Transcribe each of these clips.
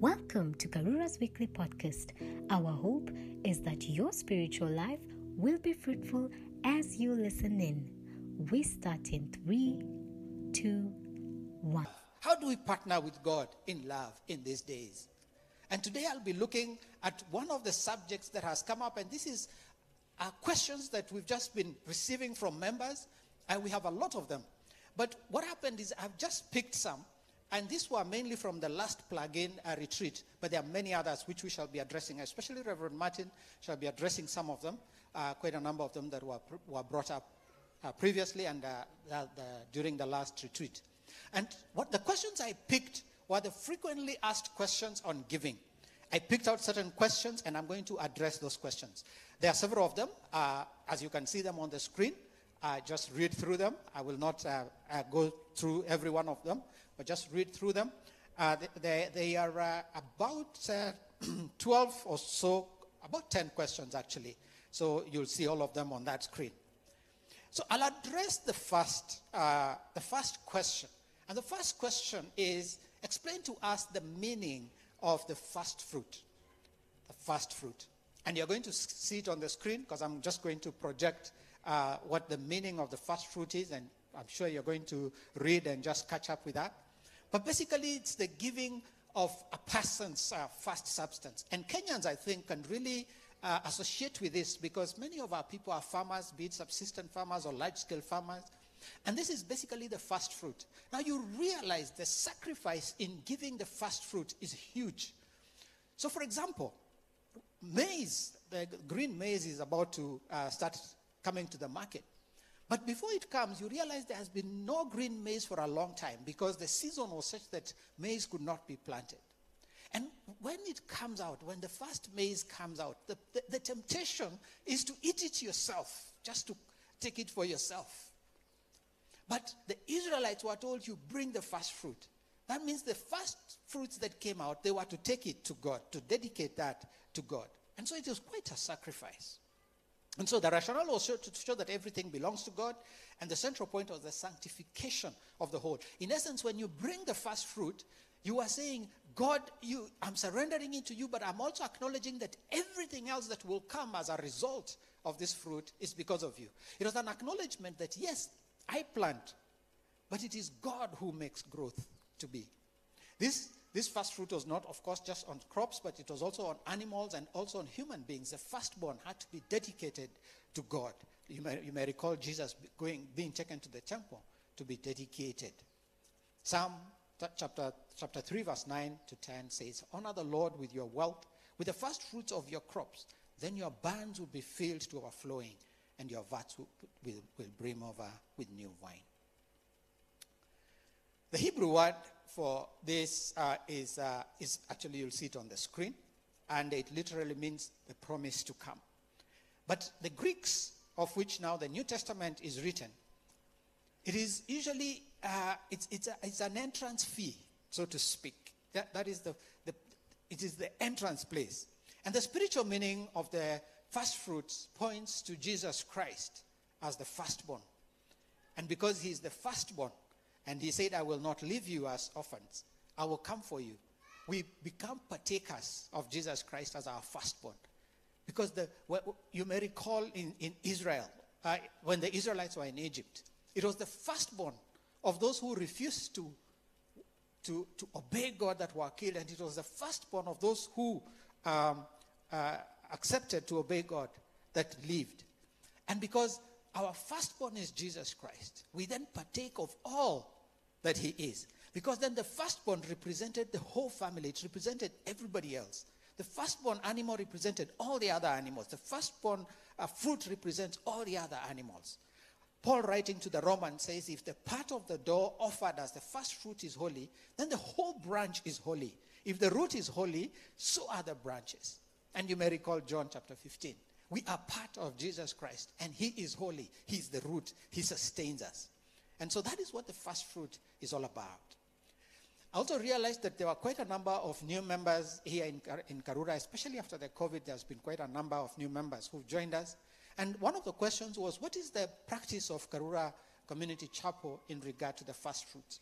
Welcome to Karura's weekly podcast. Our hope is that your spiritual life will be fruitful as you listen in. We start in three, two, one. How do we partner with God in love in these days? And today I'll be looking at one of the subjects that has come up, and this is uh, questions that we've just been receiving from members, and we have a lot of them. But what happened is I've just picked some and these were mainly from the last plug-in uh, retreat, but there are many others which we shall be addressing, especially Reverend Martin shall be addressing some of them, uh, quite a number of them that were, were brought up uh, previously and uh, the, the, during the last retreat. And what the questions I picked were the frequently asked questions on giving. I picked out certain questions and I'm going to address those questions. There are several of them, uh, as you can see them on the screen. Uh, just read through them. I will not go through every one of them but just read through them. Uh, they, they, are uh, about uh, 12 or so, about 10 questions actually. So you'll see all of them on that screen. So I'll address the first, uh, the first question. And the first question is explain to us the meaning of the first fruit. The first fruit. And you're going to see it on the screen because I'm just going to project uh, what the meaning of the first fruit is. And I'm sure you're going to read and just catch up with that. But basically, it's the giving of a person's uh, first substance. And Kenyans, I think, can really uh, associate with this because many of our people are farmers, be it subsistent farmers or large scale farmers. And this is basically the first fruit. Now, you realize the sacrifice in giving the first fruit is huge. So, for example, maize, the green maize is about to uh, start coming to the market. But before it comes, you realize there has been no green maize for a long time because the season was such that maize could not be planted. And when it comes out, when the first maize comes out, the, the, the temptation is to eat it yourself, just to take it for yourself. But the Israelites were told you bring the first fruit. That means the first fruits that came out, they were to take it to God, to dedicate that to God. And so it was quite a sacrifice. And so the rationale was to show that everything belongs to God, and the central point was the sanctification of the whole. In essence, when you bring the first fruit, you are saying, God, you, I'm surrendering it to you, but I'm also acknowledging that everything else that will come as a result of this fruit is because of you. It was an acknowledgement that, yes, I plant, but it is God who makes growth to be. This this first fruit was not, of course, just on crops, but it was also on animals and also on human beings. The firstborn had to be dedicated to God. You may, you may recall Jesus going, being taken to the temple to be dedicated. Psalm chapter, chapter 3, verse 9 to 10 says, Honor the Lord with your wealth, with the first fruits of your crops. Then your barns will be filled to overflowing, and your vats will, will, will brim over with new wine. The Hebrew word for this uh, is, uh, is actually, you'll see it on the screen, and it literally means the promise to come. But the Greeks, of which now the New Testament is written, it is usually, uh, it's, it's, a, it's an entrance fee, so to speak. That, that is the, the, it is the entrance place. And the spiritual meaning of the first fruits points to Jesus Christ as the firstborn. And because he is the firstborn, and he said, I will not leave you as orphans. I will come for you. We become partakers of Jesus Christ as our firstborn. Because the, you may recall in, in Israel, uh, when the Israelites were in Egypt, it was the firstborn of those who refused to, to, to obey God that were killed, and it was the firstborn of those who um, uh, accepted to obey God that lived. And because our firstborn is Jesus Christ, we then partake of all that he is. Because then the firstborn represented the whole family, it represented everybody else. The firstborn animal represented all the other animals. The firstborn uh, fruit represents all the other animals. Paul, writing to the Romans, says if the part of the door offered as the first fruit is holy, then the whole branch is holy. If the root is holy, so are the branches. And you may recall John chapter 15. We are part of Jesus Christ, and He is holy. He's the root, He sustains us. And so that is what the first fruit is all about. I also realized that there were quite a number of new members here in, in Karura, especially after the COVID. There's been quite a number of new members who've joined us. And one of the questions was, what is the practice of Karura Community Chapel in regard to the first fruits?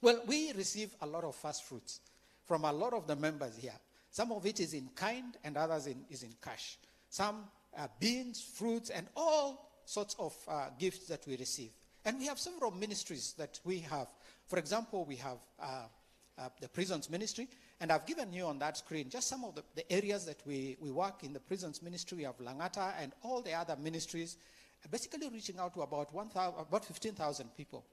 Well, we receive a lot of first fruits from a lot of the members here. Some of it is in kind and others in, is in cash. Some uh, beans, fruits, and all sorts of uh, gifts that we receive. And we have several ministries that we have. For example, we have uh, uh, the prisons ministry, and I've given you on that screen just some of the, the areas that we, we work in the prisons ministry. We have Langata and all the other ministries, basically reaching out to about, 1, about 15,000 people.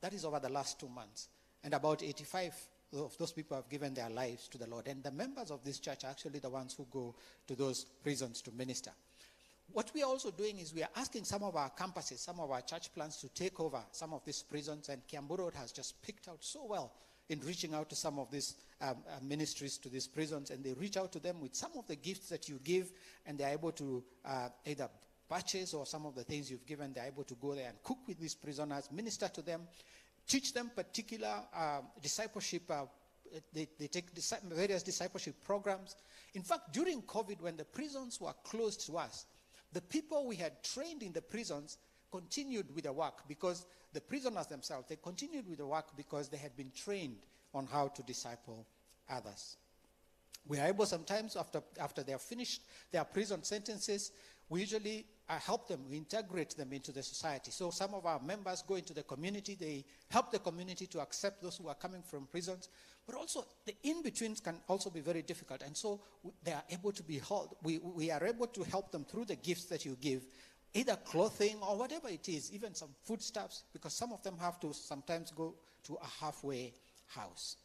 That is over the last two months. And about 85 of those people have given their lives to the Lord. And the members of this church are actually the ones who go to those prisons to minister. What we are also doing is we are asking some of our campuses, some of our church plants to take over some of these prisons, and Kiambu Road has just picked out so well in reaching out to some of these um, uh, ministries to these prisons, and they reach out to them with some of the gifts that you give, and they're able to uh, either purchase or some of the things you've given, they're able to go there and cook with these prisoners, minister to them, teach them particular uh, discipleship. Uh, they, they take various discipleship programs. In fact, during COVID, when the prisons were closed to us, the people we had trained in the prisons continued with the work because the prisoners themselves, they continued with the work because they had been trained on how to disciple others. We are able sometimes, after, after they have finished their prison sentences, we usually uh, help them, integrate them into the society. So some of our members go into the community, they help the community to accept those who are coming from prisons. But also, the in betweens can also be very difficult. And so they are able to be held. We, we are able to help them through the gifts that you give, either clothing or whatever it is, even some foodstuffs, because some of them have to sometimes go to a halfway house.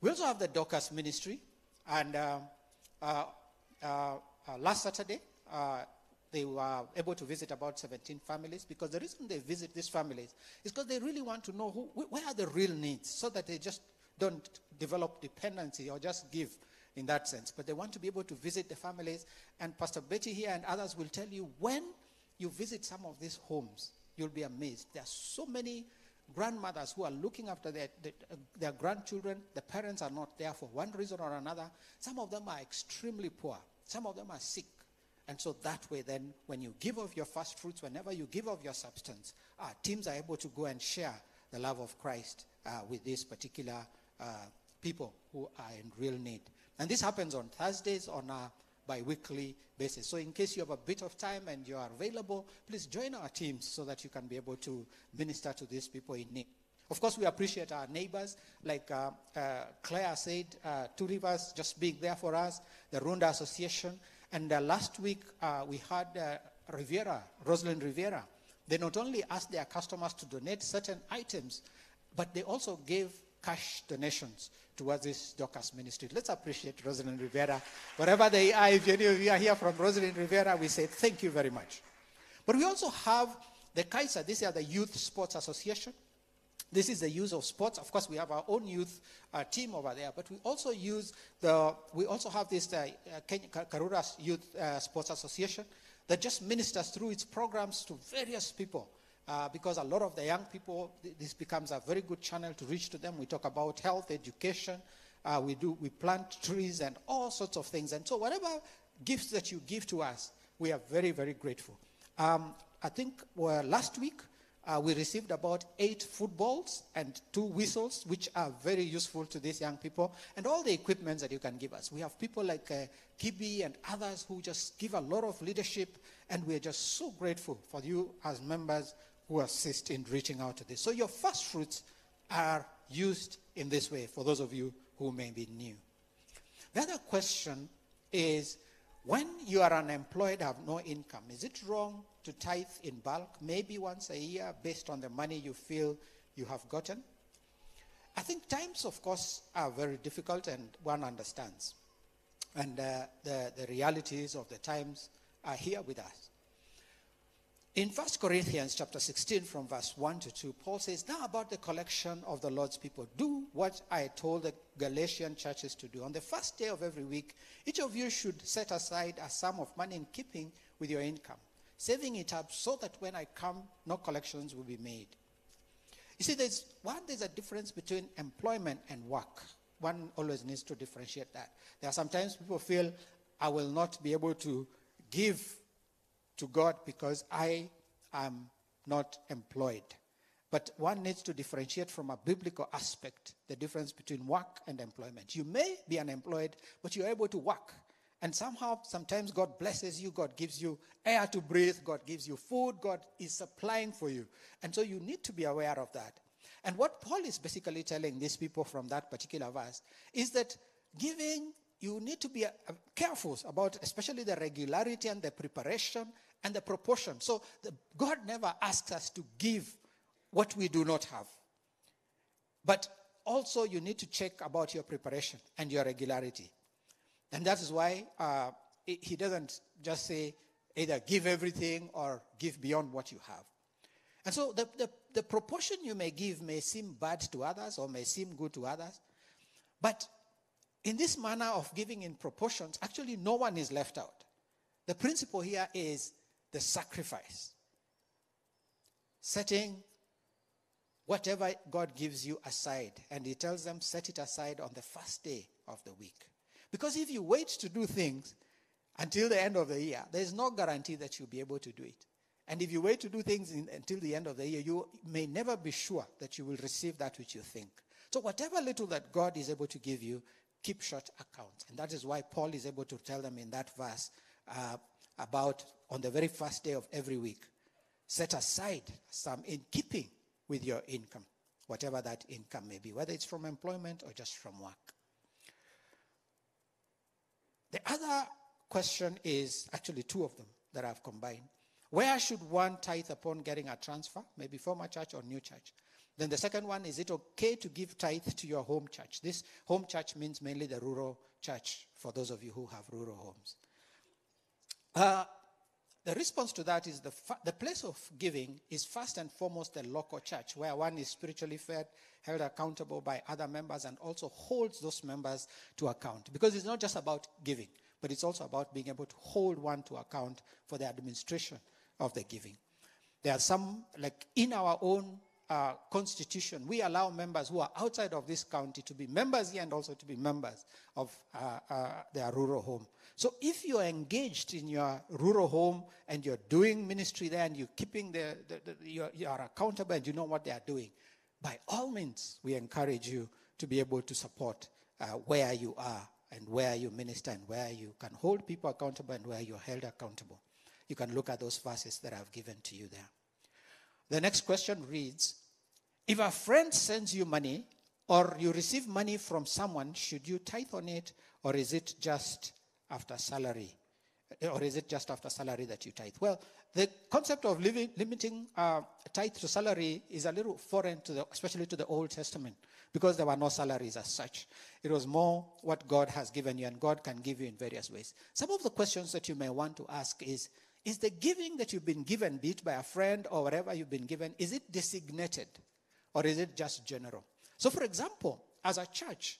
We also have the Dorcas ministry. And uh, uh, uh, uh last Saturday, uh, they were able to visit about 17 families because the reason they visit these families is because they really want to know who, where are the real needs so that they just don't develop dependency or just give in that sense. But they want to be able to visit the families. And Pastor Betty here and others will tell you when you visit some of these homes, you'll be amazed. There are so many grandmothers who are looking after their, their, their grandchildren. The parents are not there for one reason or another. Some of them are extremely poor, some of them are sick. And so that way, then, when you give of your first fruits, whenever you give of your substance, our teams are able to go and share the love of Christ uh, with these particular uh, people who are in real need. And this happens on Thursdays on a bi-weekly basis. So in case you have a bit of time and you are available, please join our teams so that you can be able to minister to these people in need. Of course, we appreciate our neighbors, like uh, uh, Claire said, uh, Two Rivers just being there for us, the Runda Association, and uh, last week, uh, we had uh, Riviera, Rosslyn Riviera. They not only asked their customers to donate certain items, but they also gave cash donations towards this Dorcas ministry. Let's appreciate Rosslyn Riviera. Wherever they are, if any of you are here from Rosslyn Riviera, we say thank you very much. But we also have the KYSA, this is the Youth Sports Association. This is the use of sports. Of course, we have our own youth uh, team over there, but we also use the, we also have this uh, Kenya, Karura Youth uh, Sports Association that just ministers through its programs to various people. Uh, because a lot of the young people, this becomes a very good channel to reach to them. We talk about health, education, uh, we do, we plant trees and all sorts of things. And so whatever gifts that you give to us, we are very, very grateful. Um, I think well, last week uh, we received about eight footballs and two whistles, which are very useful to these young people, and all the equipment that you can give us. We have people like uh, Kibi and others who just give a lot of leadership, and we're just so grateful for you as members who assist in reaching out to this. So your first fruits are used in this way for those of you who may be new. The other question is when you are unemployed, have no income, is it wrong to tithe in bulk, maybe once a year, based on the money you feel you have gotten? I think times, of course, are very difficult and one understands. And uh, the, the realities of the times are here with us. In 1 Corinthians chapter 16 from verse 1 to 2, Paul says, Now about the collection of the Lord's people, do what I told the Galatian churches to do. On the first day of every week, each of you should set aside a sum of money in keeping with your income, saving it up so that when I come, no collections will be made. You see, there's one, there's a difference between employment and work. One always needs to differentiate that. There are sometimes people feel, I will not be able to give to God because I am not employed. But one needs to differentiate from a biblical aspect the difference between work and employment. You may be unemployed, but you're able to work. And somehow, sometimes God blesses you, God gives you air to breathe, God gives you food, God is supplying for you. And so you need to be aware of that. And what Paul is basically telling these people from that particular verse is that giving, you need to be uh, careful about, especially the regularity and the preparation and the proportion. So the, God never asks us to give what we do not have. But also, you need to check about your preparation and your regularity. And that is why uh, he doesn't just say either give everything or give beyond what you have. And so the, the, the, proportion you may give may seem bad to others or may seem good to others. But in this manner of giving in proportions, actually no one is left out. The principle here is the sacrifice. Setting whatever God gives you aside. And he tells them, set it aside on the first day of the week. Because if you wait to do things until the end of the year, there's no guarantee that you'll be able to do it. And if you wait to do things in, until the end of the year, you may never be sure that you will receive that which you think. So, whatever little that God is able to give you, keep short accounts. And that is why Paul is able to tell them in that verse uh, about on the very first day of every week, set aside some in keeping with your income, whatever that income may be, whether it's from employment or just from work. The other question is actually two of them that I've combined. Where should one tithe upon getting a transfer, maybe former church or new church? Then the second one, is it okay to give tithe to your home church? This home church means mainly the rural church for those of you who have rural homes. Uh, the response to that is the, the place of giving is first and foremost the local church, where one is spiritually fed, held accountable by other members, and also holds those members to account. Because it's not just about giving, but it's also about being able to hold one to account for the administration of the giving. There are some, like in our own uh, constitution, we allow members who are outside of this county to be members here and also to be members of uh, uh, their rural home. So if you're engaged in your rural home and you're doing ministry there and you're keeping the, the, the you're, you are accountable and you know what they are doing, by all means, we encourage you to be able to support uh, where you are and where you minister and where you can hold people accountable and where you're held accountable. You can look at those verses that I've given to you there. The next question reads If a friend sends you money or you receive money from someone, should you tithe on it or is it just after salary? Or is it just after salary that you tithe? Well, the concept of living, limiting uh, tithe to salary is a little foreign to the, especially to the Old Testament, because there were no salaries as such. It was more what God has given you, and God can give you in various ways. Some of the questions that you may want to ask is: Is the giving that you've been given, be it by a friend or whatever you've been given, is it designated, or is it just general? So, for example, as a church,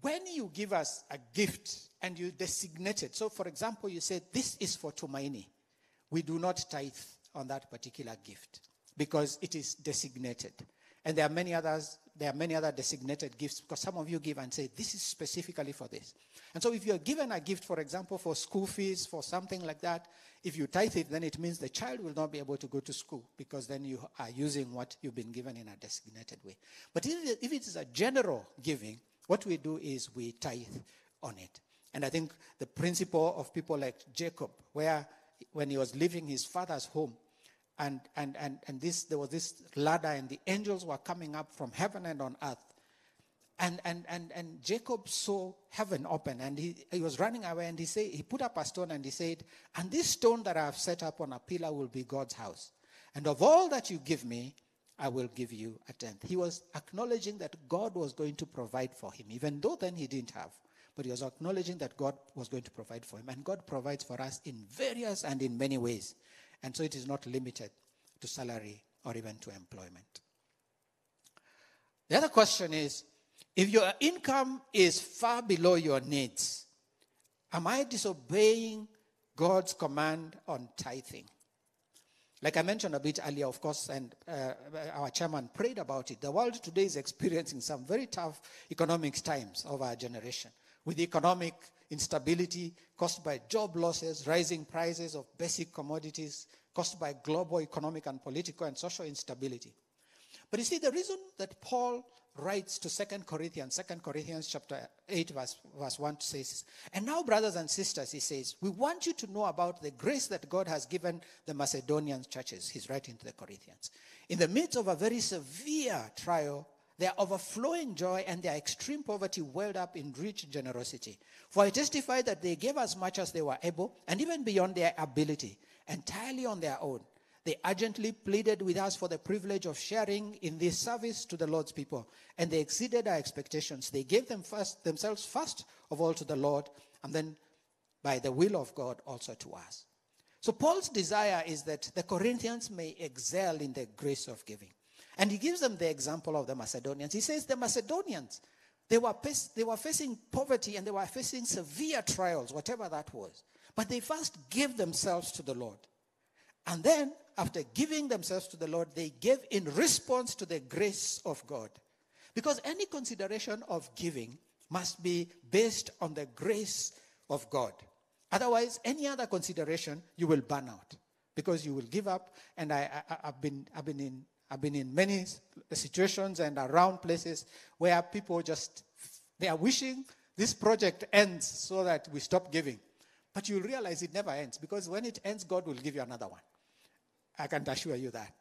when you give us a gift and you designate it, so for example, you say, This is for Tumaini, we do not tithe on that particular gift because it is designated. And there are many others, there are many other designated gifts because some of you give and say, This is specifically for this. And so if you're given a gift, for example, for school fees, for something like that, if you tithe it, then it means the child will not be able to go to school because then you are using what you've been given in a designated way. But if it is a general giving, what we do is we tithe on it. And I think the principle of people like Jacob, where when he was leaving his father's home, and, and, and, and this, there was this ladder, and the angels were coming up from heaven and on earth. And, and, and, and Jacob saw heaven open, and he, he was running away, and he, said, he put up a stone, and he said, And this stone that I have set up on a pillar will be God's house. And of all that you give me, I will give you a tenth. He was acknowledging that God was going to provide for him, even though then he didn't have. But he was acknowledging that God was going to provide for him. And God provides for us in various and in many ways. And so it is not limited to salary or even to employment. The other question is if your income is far below your needs, am I disobeying God's command on tithing? Like I mentioned a bit earlier, of course, and uh, our chairman prayed about it. The world today is experiencing some very tough economic times of our generation, with economic instability caused by job losses, rising prices of basic commodities, caused by global economic and political and social instability. But you see, the reason that Paul writes to Second Corinthians, Second Corinthians chapter 8, verse, verse 1 says, And now, brothers and sisters, he says, we want you to know about the grace that God has given the Macedonian churches. He's writing to the Corinthians. In the midst of a very severe trial, their overflowing joy and their extreme poverty welled up in rich generosity. For I testify that they gave as much as they were able, and even beyond their ability, entirely on their own they urgently pleaded with us for the privilege of sharing in this service to the Lord's people, and they exceeded our expectations. They gave them first, themselves first of all to the Lord, and then by the will of God also to us. So Paul's desire is that the Corinthians may excel in the grace of giving. And he gives them the example of the Macedonians. He says the Macedonians, they were, they were facing poverty and they were facing severe trials, whatever that was. But they first gave themselves to the Lord. And then after giving themselves to the Lord, they gave in response to the grace of God. Because any consideration of giving must be based on the grace of God. Otherwise, any other consideration, you will burn out because you will give up. And I, have been, I've, been in, I've been in many situations and around places where people just, they are wishing this project ends so that we stop giving. But you'll realize it never ends because when it ends, God will give you another one. I can assure you that.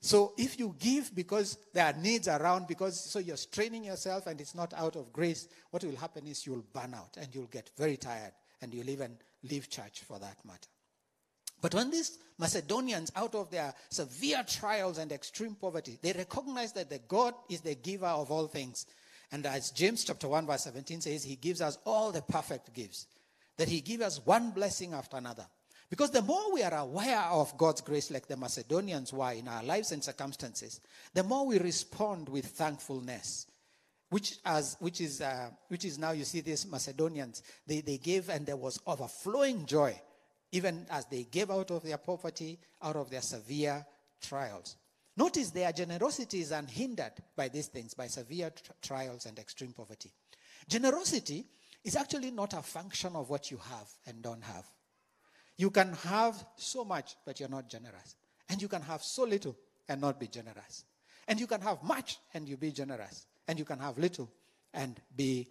So if you give because there are needs around, because so you're straining yourself and it's not out of grace, what will happen is you'll burn out and you'll get very tired and you'll even leave church for that matter. But when these Macedonians, out of their severe trials and extreme poverty, they recognize that the God is the giver of all things. And as James chapter 1 verse 17 says, he gives us all the perfect gifts. That he gives us one blessing after another. Because the more we are aware of God's grace, like the Macedonians were in our lives and circumstances, the more we respond with thankfulness. Which, as, which, is, uh, which is now, you see, these Macedonians, they, they gave and there was overflowing joy, even as they gave out of their poverty, out of their severe trials. Notice their generosity is unhindered by these things, by severe trials and extreme poverty. Generosity is actually not a function of what you have and don't have. You can have so much, but you're not generous. And you can have so little and not be generous. And you can have much and you be generous. And you can have little and be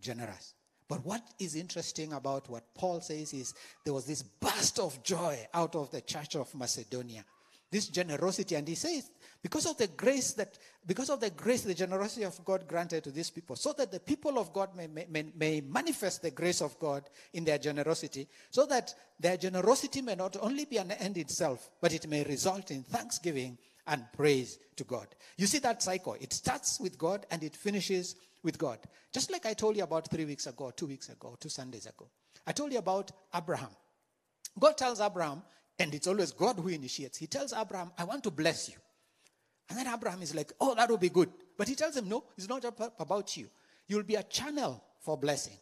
generous. But what is interesting about what Paul says is there was this burst of joy out of the church of Macedonia this generosity. And he says, because of the grace that, because of the grace, the generosity of God granted to these people, so that the people of God may, may, may manifest the grace of God in their generosity, so that their generosity may not only be an end itself, but it may result in thanksgiving and praise to God. You see that cycle. It starts with God and it finishes with God. Just like I told you about three weeks ago, two weeks ago, two Sundays ago. I told you about Abraham. God tells Abraham, and it's always God who initiates. He tells Abraham, I want to bless you. And then Abraham is like, Oh, that will be good. But he tells him, No, it's not about you. You'll be a channel for blessing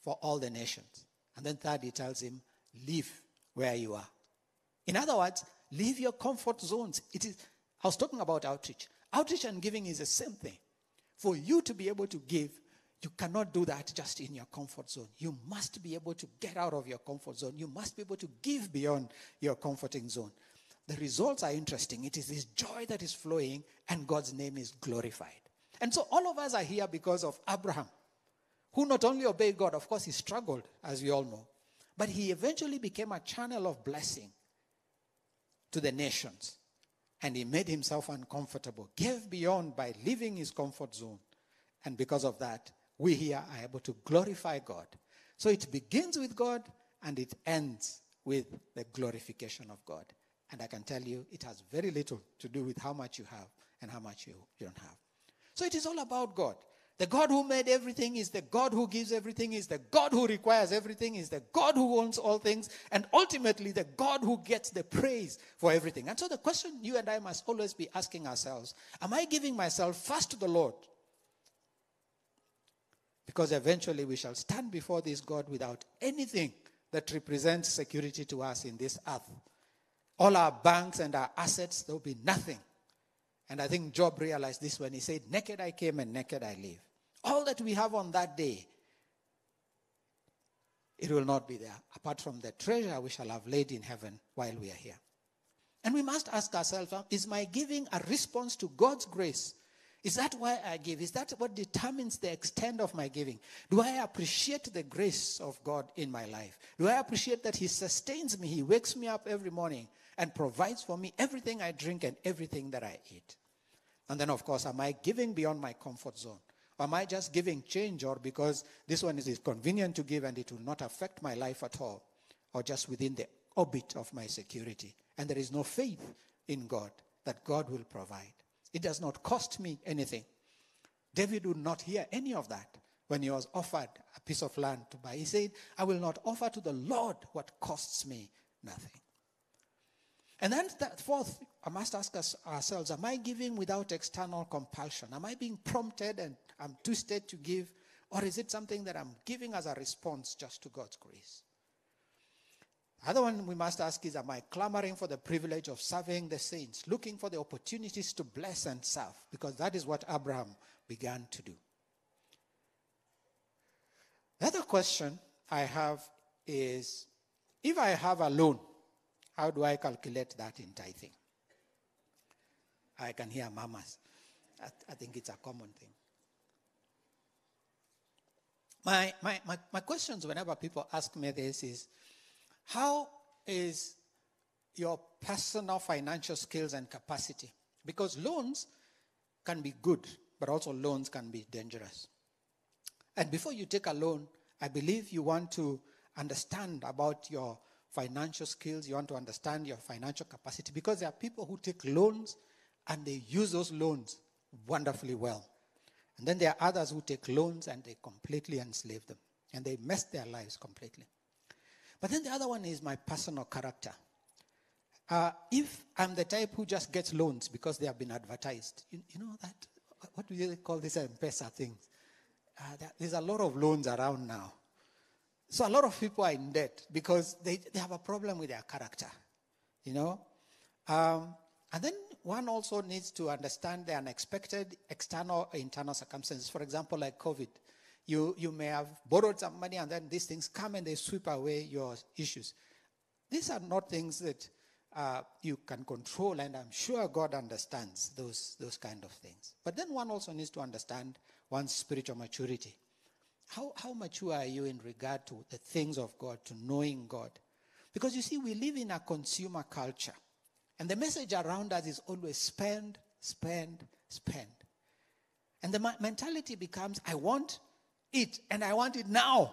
for all the nations. And then third, he tells him, Live where you are. In other words, leave your comfort zones. It is, I was talking about outreach. Outreach and giving is the same thing. For you to be able to give, you cannot do that just in your comfort zone. You must be able to get out of your comfort zone. You must be able to give beyond your comforting zone. The results are interesting. It is this joy that is flowing, and God's name is glorified. And so all of us are here because of Abraham, who not only obeyed God, of course, he struggled, as we all know, but he eventually became a channel of blessing to the nations. And he made himself uncomfortable, gave beyond by leaving his comfort zone. And because of that, we here are able to glorify God. So it begins with God and it ends with the glorification of God. And I can tell you, it has very little to do with how much you have and how much you, you don't have. So it is all about God. The God who made everything is the God who gives everything, is the God who requires everything, is the God who owns all things, and ultimately the God who gets the praise for everything. And so the question you and I must always be asking ourselves Am I giving myself first to the Lord because eventually we shall stand before this God without anything that represents security to us in this earth. All our banks and our assets, there will be nothing. And I think Job realized this when he said, Naked I came and naked I leave. All that we have on that day, it will not be there, apart from the treasure we shall have laid in heaven while we are here. And we must ask ourselves uh, is my giving a response to God's grace? Is that why I give? Is that what determines the extent of my giving? Do I appreciate the grace of God in my life? Do I appreciate that He sustains me? He wakes me up every morning and provides for me everything I drink and everything that I eat. And then, of course, am I giving beyond my comfort zone? Am I just giving change or because this one is convenient to give and it will not affect my life at all? Or just within the orbit of my security? And there is no faith in God that God will provide. It does not cost me anything. David would not hear any of that when he was offered a piece of land to buy. He said, I will not offer to the Lord what costs me nothing. And then that fourth, I must ask us ourselves, am I giving without external compulsion? Am I being prompted and I'm twisted to give? Or is it something that I'm giving as a response just to God's grace? Other one we must ask is Am I clamoring for the privilege of serving the saints, looking for the opportunities to bless and serve? Because that is what Abraham began to do. The other question I have is If I have a loan, how do I calculate that in tithing? I can hear mamas. I, I think it's a common thing. My, my, my, my questions whenever people ask me this is how is your personal financial skills and capacity? Because loans can be good, but also loans can be dangerous. And before you take a loan, I believe you want to understand about your financial skills, you want to understand your financial capacity, because there are people who take loans and they use those loans wonderfully well. And then there are others who take loans and they completely enslave them and they mess their lives completely. But then the other one is my personal character. Uh, if I'm the type who just gets loans because they have been advertised, you, you know that, what do you call this M-Pesa things? Uh, there's a lot of loans around now. So a lot of people are in debt because they, they have a problem with their character, you know. Um, and then one also needs to understand the unexpected external internal circumstances. For example, like COVID. You, you may have borrowed some money and then these things come and they sweep away your issues. These are not things that uh, you can control, and I'm sure God understands those, those kind of things. But then one also needs to understand one's spiritual maturity. How, how mature are you in regard to the things of God, to knowing God? Because you see, we live in a consumer culture, and the message around us is always spend, spend, spend. And the mentality becomes I want, it and I want it now.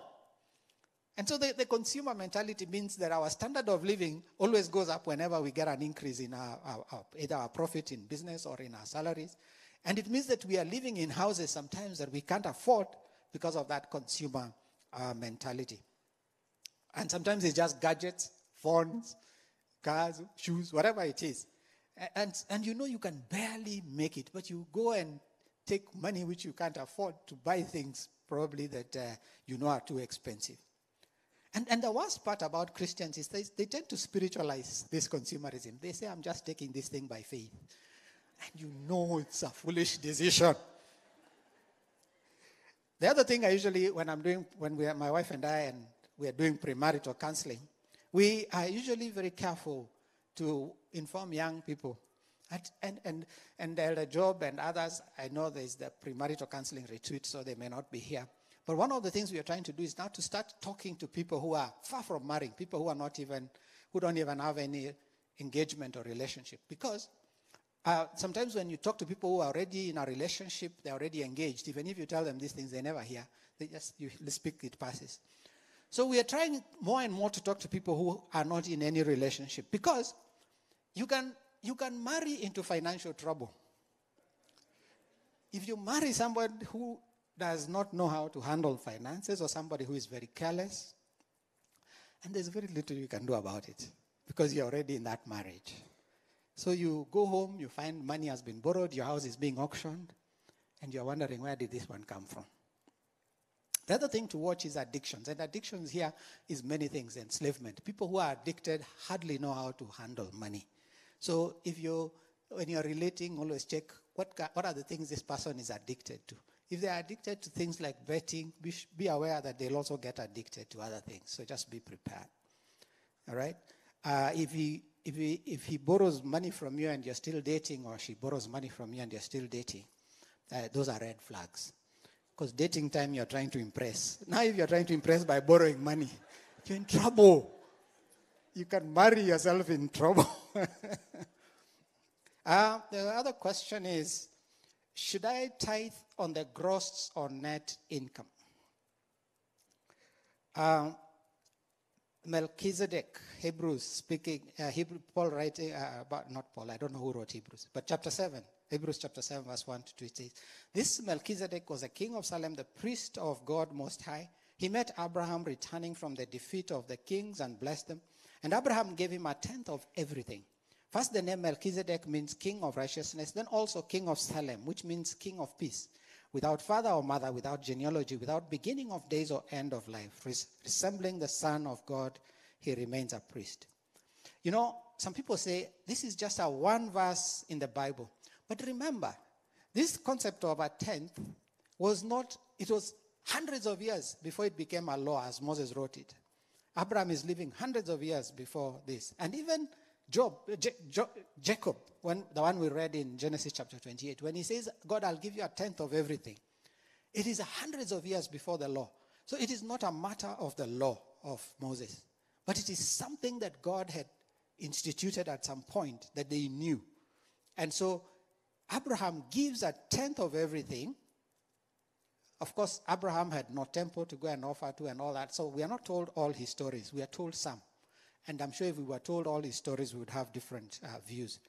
And so the, the consumer mentality means that our standard of living always goes up whenever we get an increase in our, our, our, either our profit in business or in our salaries. And it means that we are living in houses sometimes that we can't afford because of that consumer uh, mentality. And sometimes it's just gadgets, phones, cars, shoes, whatever it is. And, and you know you can barely make it, but you go and take money which you can't afford to buy things probably that uh, you know are too expensive. And, and the worst part about Christians is they, they tend to spiritualize this consumerism. They say, I'm just taking this thing by faith. And you know it's a foolish decision. The other thing I usually, when I'm doing, when we are, my wife and I, and we are doing premarital counseling, we are usually very careful to inform young people and, and, and, and Elder Job and others, I know there's the premarital counseling retreat, so they may not be here. But one of the things we are trying to do is now to start talking to people who are far from marrying, people who are not even, who don't even have any engagement or relationship. Because uh, sometimes when you talk to people who are already in a relationship, they're already engaged. Even if you tell them these things, they never hear. They just you speak, it passes. So we are trying more and more to talk to people who are not in any relationship because you can you can marry into financial trouble. If you marry somebody who does not know how to handle finances or somebody who is very careless, and there's very little you can do about it because you're already in that marriage. So you go home, you find money has been borrowed, your house is being auctioned, and you're wondering where did this one come from? The other thing to watch is addictions. And addictions here is many things enslavement. People who are addicted hardly know how to handle money. So if you, when you're relating, always check what, what are the things this person is addicted to. If they're addicted to things like betting, be, be aware that they'll also get addicted to other things. So just be prepared. All right? Uh, if he if he, if he borrows money from you and you're still dating, or she borrows money from you and you're still dating, uh, those are red flags. Because dating time, you're trying to impress. Now, if you're trying to impress by borrowing money, you're in trouble. You can marry yourself in trouble. uh, the other question is Should I tithe on the gross or net income? Uh, Melchizedek, Hebrews speaking, uh, Hebrew, Paul writing uh, about, not Paul, I don't know who wrote Hebrews, but chapter 7, Hebrews chapter 7, verse 1 to 2, it says, This Melchizedek was a king of Salem, the priest of God Most High. He met Abraham returning from the defeat of the kings and blessed them. And Abraham gave him a tenth of everything. First, the name Melchizedek means king of righteousness, then also king of Salem, which means king of peace without father or mother, without genealogy, without beginning of days or end of life, res- resembling the Son of God, he remains a priest. You know, some people say this is just a one verse in the Bible. But remember, this concept of a tenth was not, it was hundreds of years before it became a law as Moses wrote it. Abraham is living hundreds of years before this. And even Job, J- Jacob, when the one we read in Genesis chapter 28, when he says, God, I'll give you a tenth of everything, it is hundreds of years before the law. So it is not a matter of the law of Moses, but it is something that God had instituted at some point that they knew. And so Abraham gives a tenth of everything. Of course, Abraham had no temple to go and offer to and all that. So we are not told all his stories, we are told some. And I'm sure if we were told all his stories, we would have different uh, views.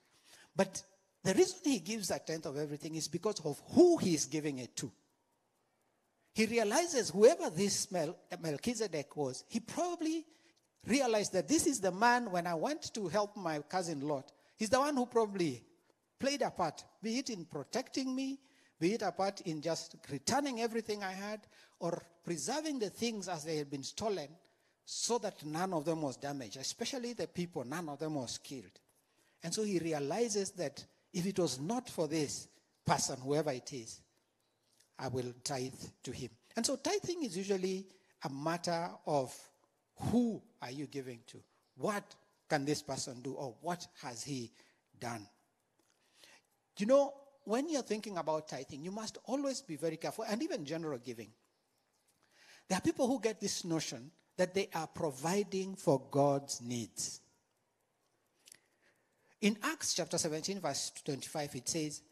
But the reason he gives a tenth of everything is because of who he is giving it to. He realizes whoever this Mel- Melchizedek was, he probably realized that this is the man when I went to help my cousin Lot. He's the one who probably played a part, be it in protecting me, be it a part in just returning everything I had, or preserving the things as they had been stolen so that none of them was damaged, especially the people, none of them was killed. And so he realizes that if it was not for this person, whoever it is, I will tithe to him. And so tithing is usually a matter of who are you giving to? What can this person do? Or what has he done? You know, when you're thinking about tithing, you must always be very careful, and even general giving. There are people who get this notion that they are providing for God's needs. In Acts chapter 17, verse 25, it says,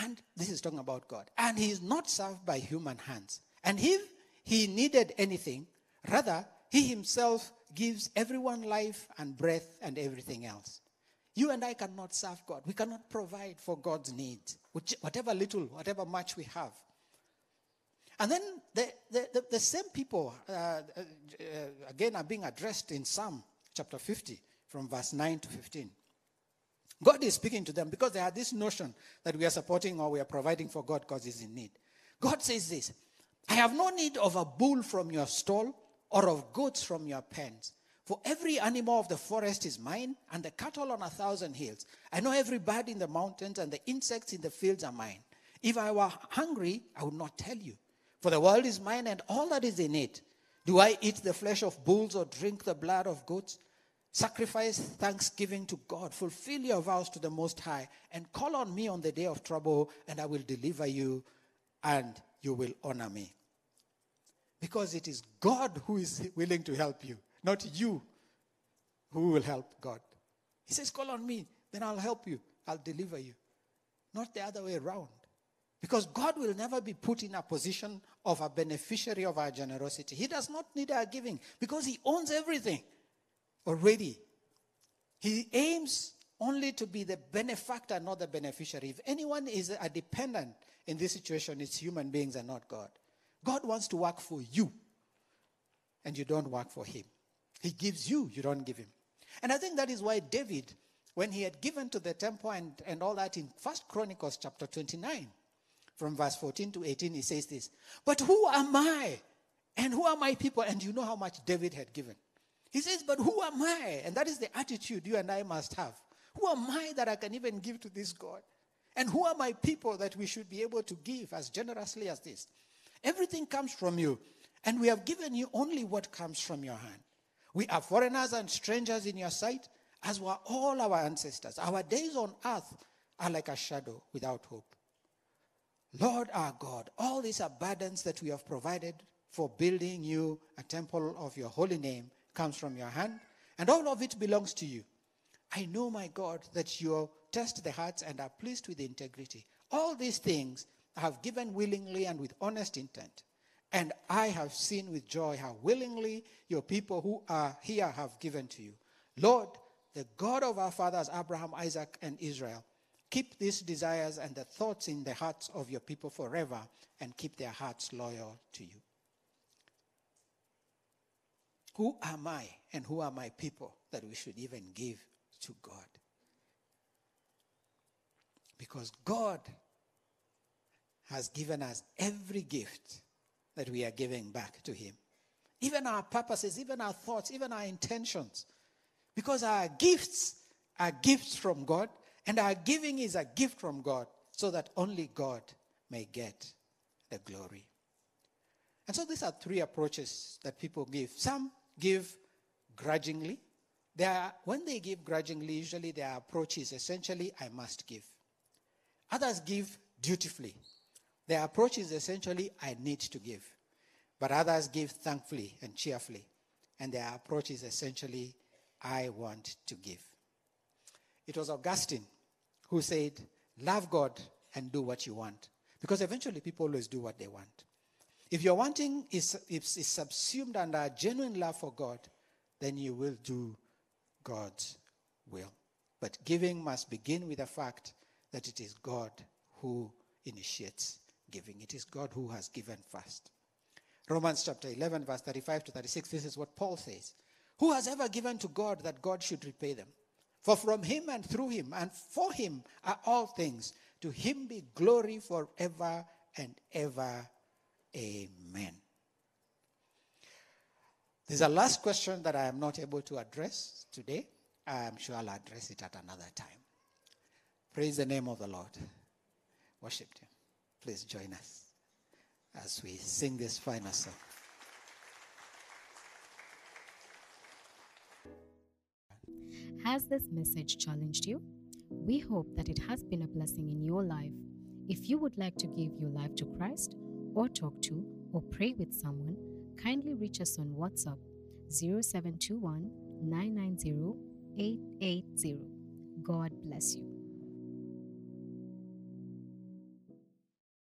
and this is talking about God, and he is not served by human hands. And if he needed anything, rather, he himself gives everyone life and breath and everything else. You and I cannot serve God. We cannot provide for God's needs, whatever little, whatever much we have. And then the, the, the, the same people, uh, uh, again, are being addressed in Psalm chapter 50, from verse 9 to 15. God is speaking to them because they had this notion that we are supporting or we are providing for God because He's in need. God says this I have no need of a bull from your stall or of goats from your pens. For every animal of the forest is mine, and the cattle on a thousand hills. I know every bird in the mountains, and the insects in the fields are mine. If I were hungry, I would not tell you. For the world is mine and all that is in it. Do I eat the flesh of bulls or drink the blood of goats? Sacrifice thanksgiving to God. Fulfill your vows to the Most High and call on me on the day of trouble, and I will deliver you and you will honor me. Because it is God who is willing to help you, not you who will help God. He says, Call on me, then I'll help you, I'll deliver you. Not the other way around. Because God will never be put in a position of a beneficiary of our generosity. He does not need our giving because He owns everything already. He aims only to be the benefactor, not the beneficiary. If anyone is a dependent in this situation, it's human beings and not God. God wants to work for you, and you don't work for Him. He gives you, you don't give Him. And I think that is why David, when he had given to the temple and, and all that in First Chronicles chapter 29, from verse 14 to 18, he says this But who am I? And who are my people? And you know how much David had given. He says, But who am I? And that is the attitude you and I must have. Who am I that I can even give to this God? And who are my people that we should be able to give as generously as this? Everything comes from you, and we have given you only what comes from your hand. We are foreigners and strangers in your sight. as were all our ancestors. Our days on earth are like a shadow without hope. Lord our God, all these abundance that we have provided for building you a temple of your holy name comes from your hand, and all of it belongs to you. I know, my God, that you test the hearts and are pleased with the integrity. All these things I have given willingly and with honest intent. And I have seen with joy how willingly your people who are here have given to you. Lord, the God of our fathers, Abraham, Isaac, and Israel, keep these desires and the thoughts in the hearts of your people forever and keep their hearts loyal to you. Who am I and who are my people that we should even give to God? Because God has given us every gift that we are giving back to Him. Even our purposes, even our thoughts, even our intentions. Because our gifts are gifts from God, and our giving is a gift from God, so that only God may get the glory. And so these are three approaches that people give. Some give grudgingly. They are, when they give grudgingly, usually their approach is essentially, I must give. Others give dutifully. Their approach is essentially, I need to give. But others give thankfully and cheerfully. And their approach is essentially, I want to give. It was Augustine who said, Love God and do what you want. Because eventually people always do what they want. If your wanting is, is, is subsumed under a genuine love for God, then you will do God's will. But giving must begin with the fact that it is God who initiates giving. It is God who has given first. Romans chapter 11, verse 35 to 36, this is what Paul says. Who has ever given to God that God should repay them? For from him and through him and for him are all things. To him be glory forever and ever. Amen. There's a last question that I am not able to address today. I'm sure I'll address it at another time. Praise the name of the Lord. Worship Him. Please join us as we sing this final song. Has this message challenged you? We hope that it has been a blessing in your life. If you would like to give your life to Christ, or talk to, or pray with someone, kindly reach us on WhatsApp 0721 990 880. God bless you.